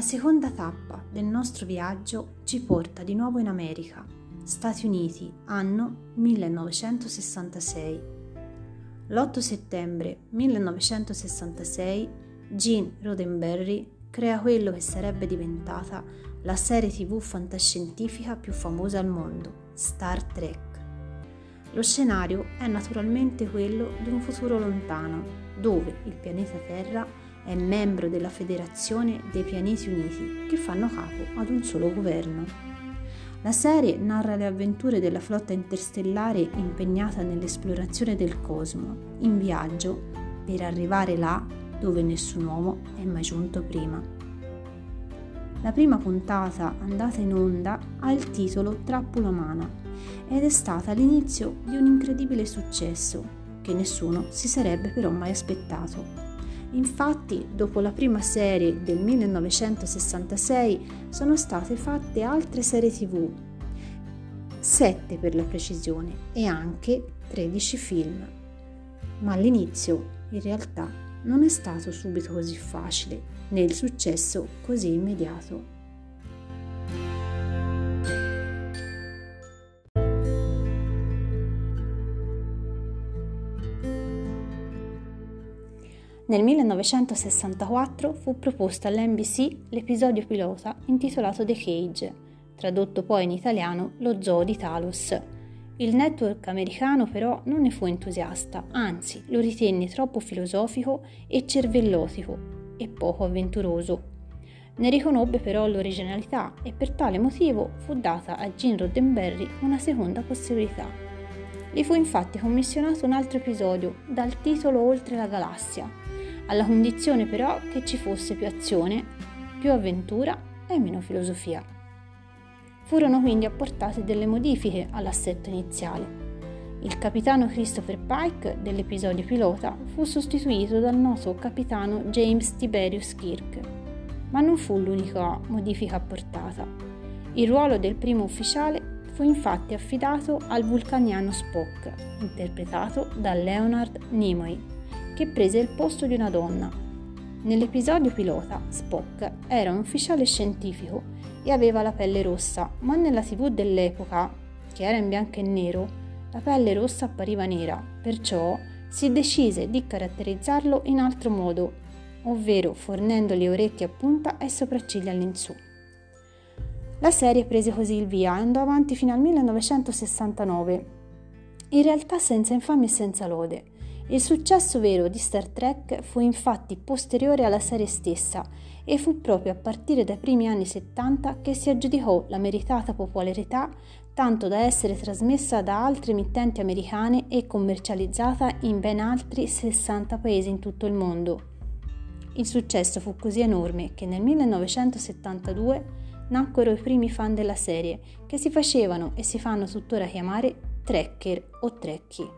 La seconda tappa del nostro viaggio ci porta di nuovo in America, Stati Uniti, anno 1966. L'8 settembre 1966 Gene Roddenberry crea quello che sarebbe diventata la serie tv fantascientifica più famosa al mondo, Star Trek. Lo scenario è naturalmente quello di un futuro lontano, dove il pianeta Terra è membro della Federazione dei Pianeti Uniti, che fanno capo ad un solo governo. La serie narra le avventure della flotta interstellare impegnata nell'esplorazione del cosmo, in viaggio per arrivare là dove nessun uomo è mai giunto prima. La prima puntata andata in onda ha il titolo Trappola umana ed è stata l'inizio di un incredibile successo che nessuno si sarebbe però mai aspettato. Infatti, dopo la prima serie del 1966 sono state fatte altre serie tv, 7 per la precisione, e anche 13 film. Ma all'inizio, in realtà, non è stato subito così facile, né il successo così immediato. Nel 1964 fu proposto all'NBC l'episodio pilota intitolato The Cage, tradotto poi in italiano Lo zoo di Talos. Il network americano però non ne fu entusiasta, anzi lo ritenne troppo filosofico e cervellotico e poco avventuroso. Ne riconobbe però l'originalità e per tale motivo fu data a Gene Roddenberry una seconda possibilità. Gli fu infatti commissionato un altro episodio dal titolo Oltre la galassia, alla condizione però che ci fosse più azione, più avventura e meno filosofia. Furono quindi apportate delle modifiche all'assetto iniziale. Il capitano Christopher Pike dell'episodio pilota fu sostituito dal noto capitano James Tiberius Kirk, ma non fu l'unica modifica apportata. Il ruolo del primo ufficiale fu infatti affidato al vulcaniano Spock, interpretato da Leonard Nimoy, che prese il posto di una donna. Nell'episodio pilota, Spock era un ufficiale scientifico e aveva la pelle rossa, ma nella tv dell'epoca, che era in bianco e nero, la pelle rossa appariva nera, perciò si decise di caratterizzarlo in altro modo, ovvero fornendogli orecchie a punta e sopracciglia all'insù. La serie prese così il via e andò avanti fino al 1969, in realtà senza infamia e senza lode. Il successo vero di Star Trek fu infatti posteriore alla serie stessa e fu proprio a partire dai primi anni 70 che si aggiudicò la meritata popolarità tanto da essere trasmessa da altre emittenti americane e commercializzata in ben altri 60 paesi in tutto il mondo. Il successo fu così enorme che nel 1972 nacquero i primi fan della serie, che si facevano e si fanno tuttora chiamare Trekker o Trekkie.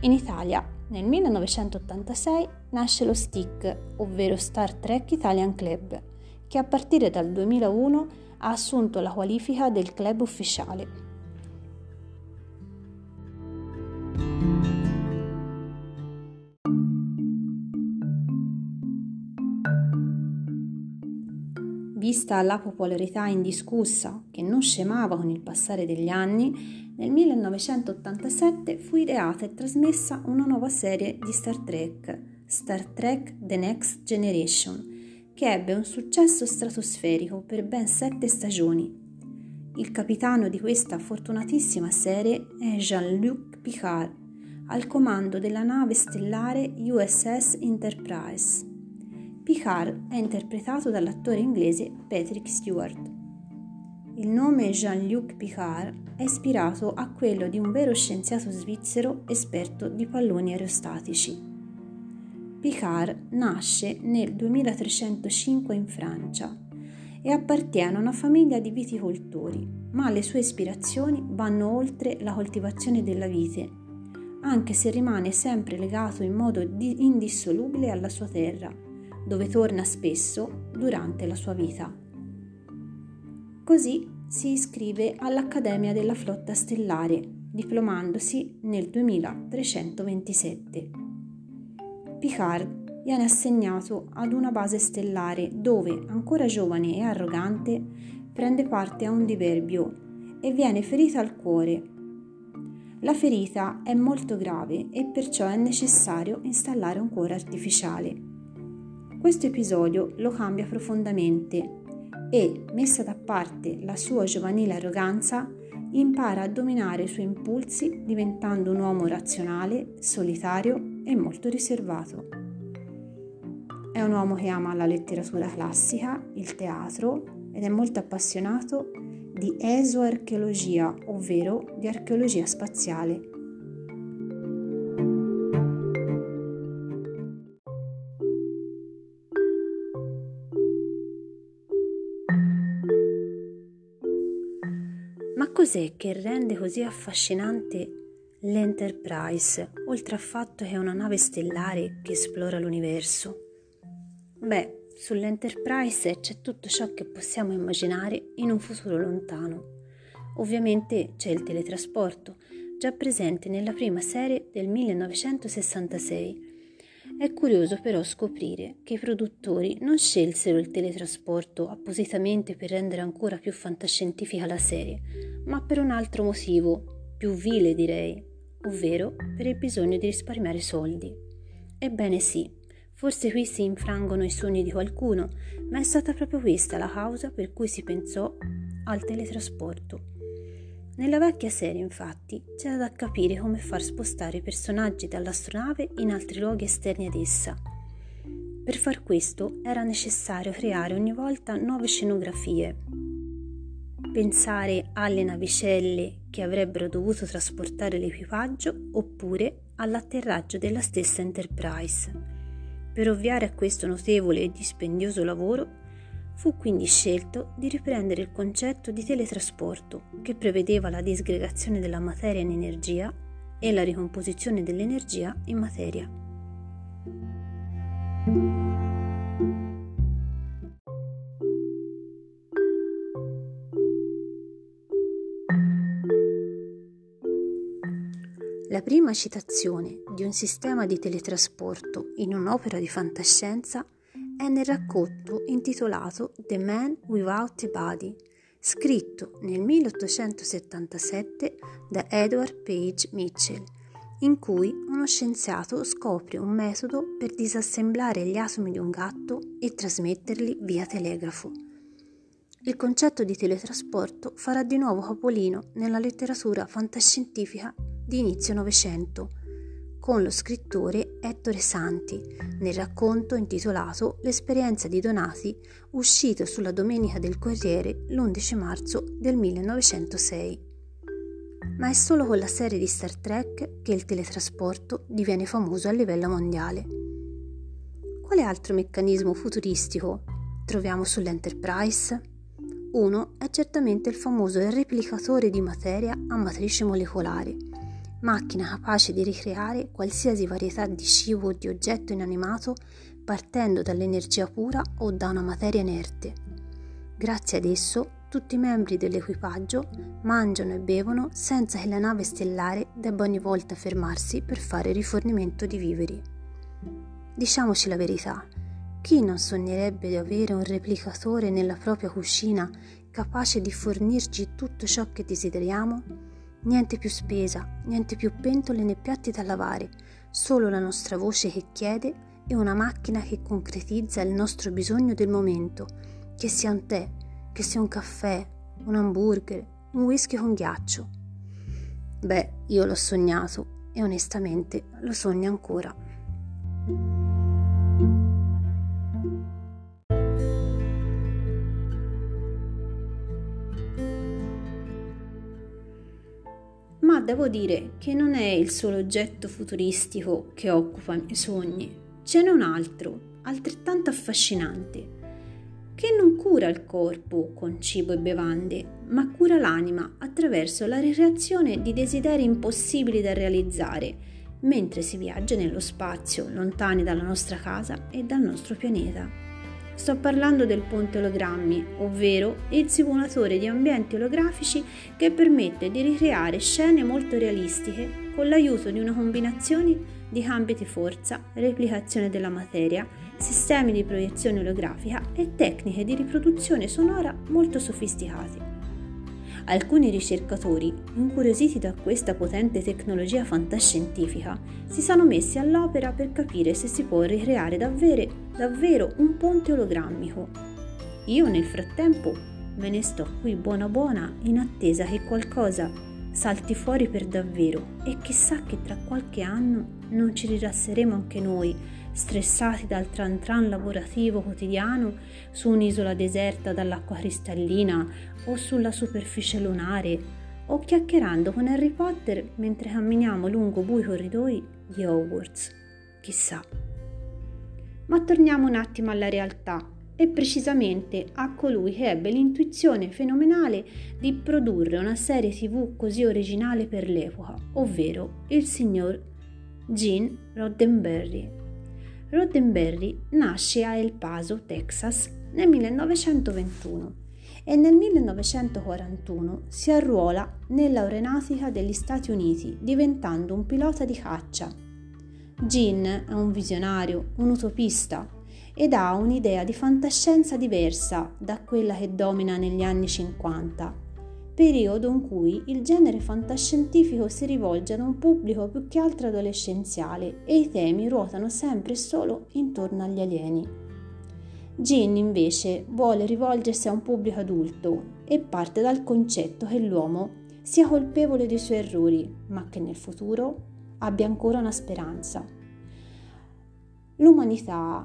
In Italia nel 1986 nasce lo STIC, ovvero Star Trek Italian Club, che a partire dal 2001 ha assunto la qualifica del club ufficiale. Vista la popolarità indiscussa, che non scemava con il passare degli anni, nel 1987 fu ideata e trasmessa una nuova serie di Star Trek, Star Trek The Next Generation, che ebbe un successo stratosferico per ben sette stagioni. Il capitano di questa fortunatissima serie è Jean-Luc Picard, al comando della nave stellare USS Enterprise. Picard è interpretato dall'attore inglese Patrick Stewart. Il nome Jean-Luc Picard è ispirato a quello di un vero scienziato svizzero esperto di palloni aerostatici. Picard nasce nel 2305 in Francia e appartiene a una famiglia di viticoltori, ma le sue ispirazioni vanno oltre la coltivazione della vite, anche se rimane sempre legato in modo indissolubile alla sua terra, dove torna spesso durante la sua vita. Così si iscrive all'Accademia della Flotta Stellare, diplomandosi nel 2327. Picard viene assegnato ad una base stellare dove, ancora giovane e arrogante, prende parte a un diverbio e viene ferita al cuore. La ferita è molto grave e perciò è necessario installare un cuore artificiale. Questo episodio lo cambia profondamente e, messa da parte la sua giovanile arroganza, impara a dominare i suoi impulsi diventando un uomo razionale, solitario e molto riservato. È un uomo che ama la letteratura classica, il teatro ed è molto appassionato di esoarcheologia, ovvero di archeologia spaziale. Cos'è che rende così affascinante l'Enterprise, oltre al fatto che è una nave stellare che esplora l'universo? Beh, sull'Enterprise c'è tutto ciò che possiamo immaginare in un futuro lontano. Ovviamente c'è il teletrasporto, già presente nella prima serie del 1966 è curioso però scoprire che i produttori non scelsero il teletrasporto appositamente per rendere ancora più fantascientifica la serie, ma per un altro motivo, più vile direi, ovvero per il bisogno di risparmiare soldi. Ebbene sì, forse qui si infrangono i sogni di qualcuno, ma è stata proprio questa la causa per cui si pensò al teletrasporto. Nella vecchia serie, infatti, c'era da capire come far spostare i personaggi dall'astronave in altri luoghi esterni ad essa. Per far questo era necessario creare ogni volta nuove scenografie, pensare alle navicelle che avrebbero dovuto trasportare l'equipaggio oppure all'atterraggio della stessa Enterprise. Per ovviare a questo notevole e dispendioso lavoro, Fu quindi scelto di riprendere il concetto di teletrasporto, che prevedeva la disgregazione della materia in energia e la ricomposizione dell'energia in materia. La prima citazione di un sistema di teletrasporto in un'opera di fantascienza è nel racconto intitolato The Man Without a Body, scritto nel 1877 da Edward Page Mitchell, in cui uno scienziato scopre un metodo per disassemblare gli atomi di un gatto e trasmetterli via telegrafo. Il concetto di teletrasporto farà di nuovo capolino nella letteratura fantascientifica di inizio Novecento, con lo scrittore Ettore Santi nel racconto intitolato L'esperienza di Donati, uscito sulla Domenica del Corriere l'11 marzo del 1906. Ma è solo con la serie di Star Trek che il teletrasporto diviene famoso a livello mondiale. Quale altro meccanismo futuristico troviamo sull'Enterprise? Uno è certamente il famoso replicatore di materia a matrice molecolare macchina capace di ricreare qualsiasi varietà di cibo o di oggetto inanimato partendo dall'energia pura o da una materia inerte. Grazie ad esso, tutti i membri dell'equipaggio mangiano e bevono senza che la nave stellare debba ogni volta fermarsi per fare rifornimento di viveri. Diciamoci la verità, chi non sognerebbe di avere un replicatore nella propria cucina capace di fornirci tutto ciò che desideriamo? Niente più spesa, niente più pentole né piatti da lavare, solo la nostra voce che chiede e una macchina che concretizza il nostro bisogno del momento, che sia un tè, che sia un caffè, un hamburger, un whisky con ghiaccio. Beh, io l'ho sognato e onestamente lo sogno ancora. Devo dire che non è il solo oggetto futuristico che occupa i miei sogni. Ce n'è un altro, altrettanto affascinante, che non cura il corpo con cibo e bevande, ma cura l'anima attraverso la ricreazione di desideri impossibili da realizzare, mentre si viaggia nello spazio, lontani dalla nostra casa e dal nostro pianeta. Sto parlando del ponte ologrammi, ovvero il simulatore di ambienti olografici che permette di ricreare scene molto realistiche con l'aiuto di una combinazione di cambi di forza, replicazione della materia, sistemi di proiezione olografica e tecniche di riproduzione sonora molto sofisticati. Alcuni ricercatori, incuriositi da questa potente tecnologia fantascientifica, si sono messi all'opera per capire se si può ricreare davvero, davvero un ponte ologrammico. Io nel frattempo me ne sto qui buona buona in attesa che qualcosa salti fuori per davvero e chissà che tra qualche anno non ci rilasseremo anche noi, stressati dal tran tran lavorativo quotidiano su un'isola deserta dall'acqua cristallina o sulla superficie lunare o chiacchierando con Harry Potter mentre camminiamo lungo bui corridoi di Hogwarts. Chissà. Ma torniamo un attimo alla realtà e precisamente a colui che ebbe l'intuizione fenomenale di produrre una serie tv così originale per l'epoca, ovvero il signor Gene Roddenberry. Roddenberry nasce a El Paso, Texas, nel 1921 e nel 1941 si arruola nell'aeronautica degli Stati Uniti diventando un pilota di caccia. Gene è un visionario, un utopista, ed ha un'idea di fantascienza diversa da quella che domina negli anni 50, periodo in cui il genere fantascientifico si rivolge ad un pubblico più che altro adolescenziale e i temi ruotano sempre e solo intorno agli alieni. Gin invece vuole rivolgersi a un pubblico adulto e parte dal concetto che l'uomo sia colpevole dei suoi errori, ma che nel futuro abbia ancora una speranza. L'umanità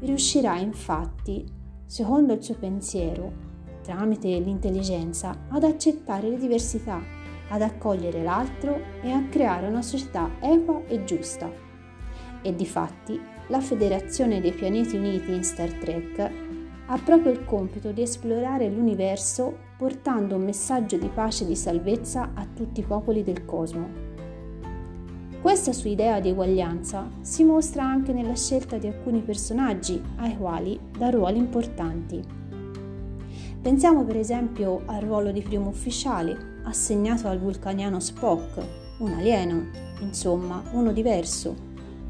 riuscirà infatti, secondo il suo pensiero, tramite l'intelligenza, ad accettare le diversità, ad accogliere l'altro e a creare una società equa e giusta. E di fatti la Federazione dei Pianeti Uniti in Star Trek ha proprio il compito di esplorare l'universo portando un messaggio di pace e di salvezza a tutti i popoli del cosmo. Questa sua idea di eguaglianza si mostra anche nella scelta di alcuni personaggi ai quali dà ruoli importanti. Pensiamo per esempio al ruolo di primo ufficiale assegnato al vulcaniano Spock, un alieno, insomma uno diverso,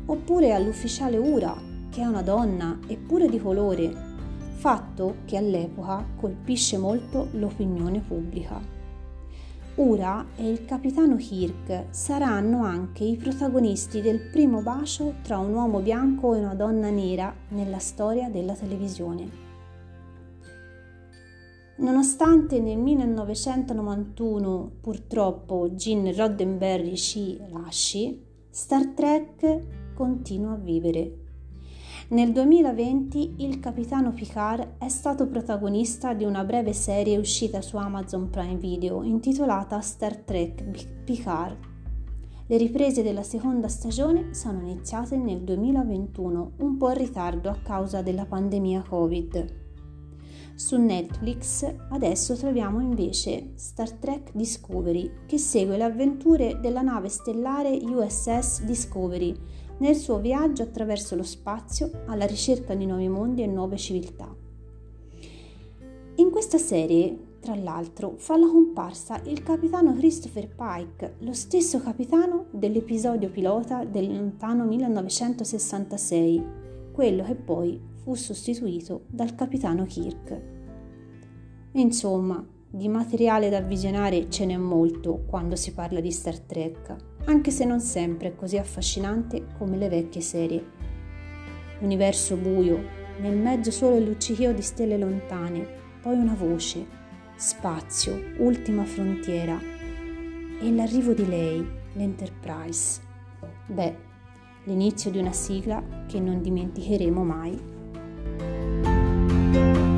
oppure all'ufficiale Ura, che è una donna eppure di colore, fatto che all'epoca colpisce molto l'opinione pubblica. Ura e il capitano Kirk saranno anche i protagonisti del primo bacio tra un uomo bianco e una donna nera nella storia della televisione. Nonostante nel 1991 purtroppo Gene Roddenberry ci lasci, Star Trek continua a vivere nel 2020 il capitano Picard è stato protagonista di una breve serie uscita su Amazon Prime Video intitolata Star Trek Picard. Le riprese della seconda stagione sono iniziate nel 2021, un po' in ritardo a causa della pandemia Covid. Su Netflix adesso troviamo invece Star Trek Discovery, che segue le avventure della nave stellare USS Discovery nel suo viaggio attraverso lo spazio alla ricerca di nuovi mondi e nuove civiltà. In questa serie, tra l'altro, fa la comparsa il capitano Christopher Pike, lo stesso capitano dell'episodio pilota del lontano 1966, quello che poi fu sostituito dal capitano Kirk. Insomma, di materiale da visionare ce n'è molto quando si parla di Star Trek anche se non sempre così affascinante come le vecchie serie. Universo buio, nel mezzo solo il luccichio di stelle lontane, poi una voce, spazio, ultima frontiera e l'arrivo di lei, l'Enterprise. Beh, l'inizio di una sigla che non dimenticheremo mai. Thank you.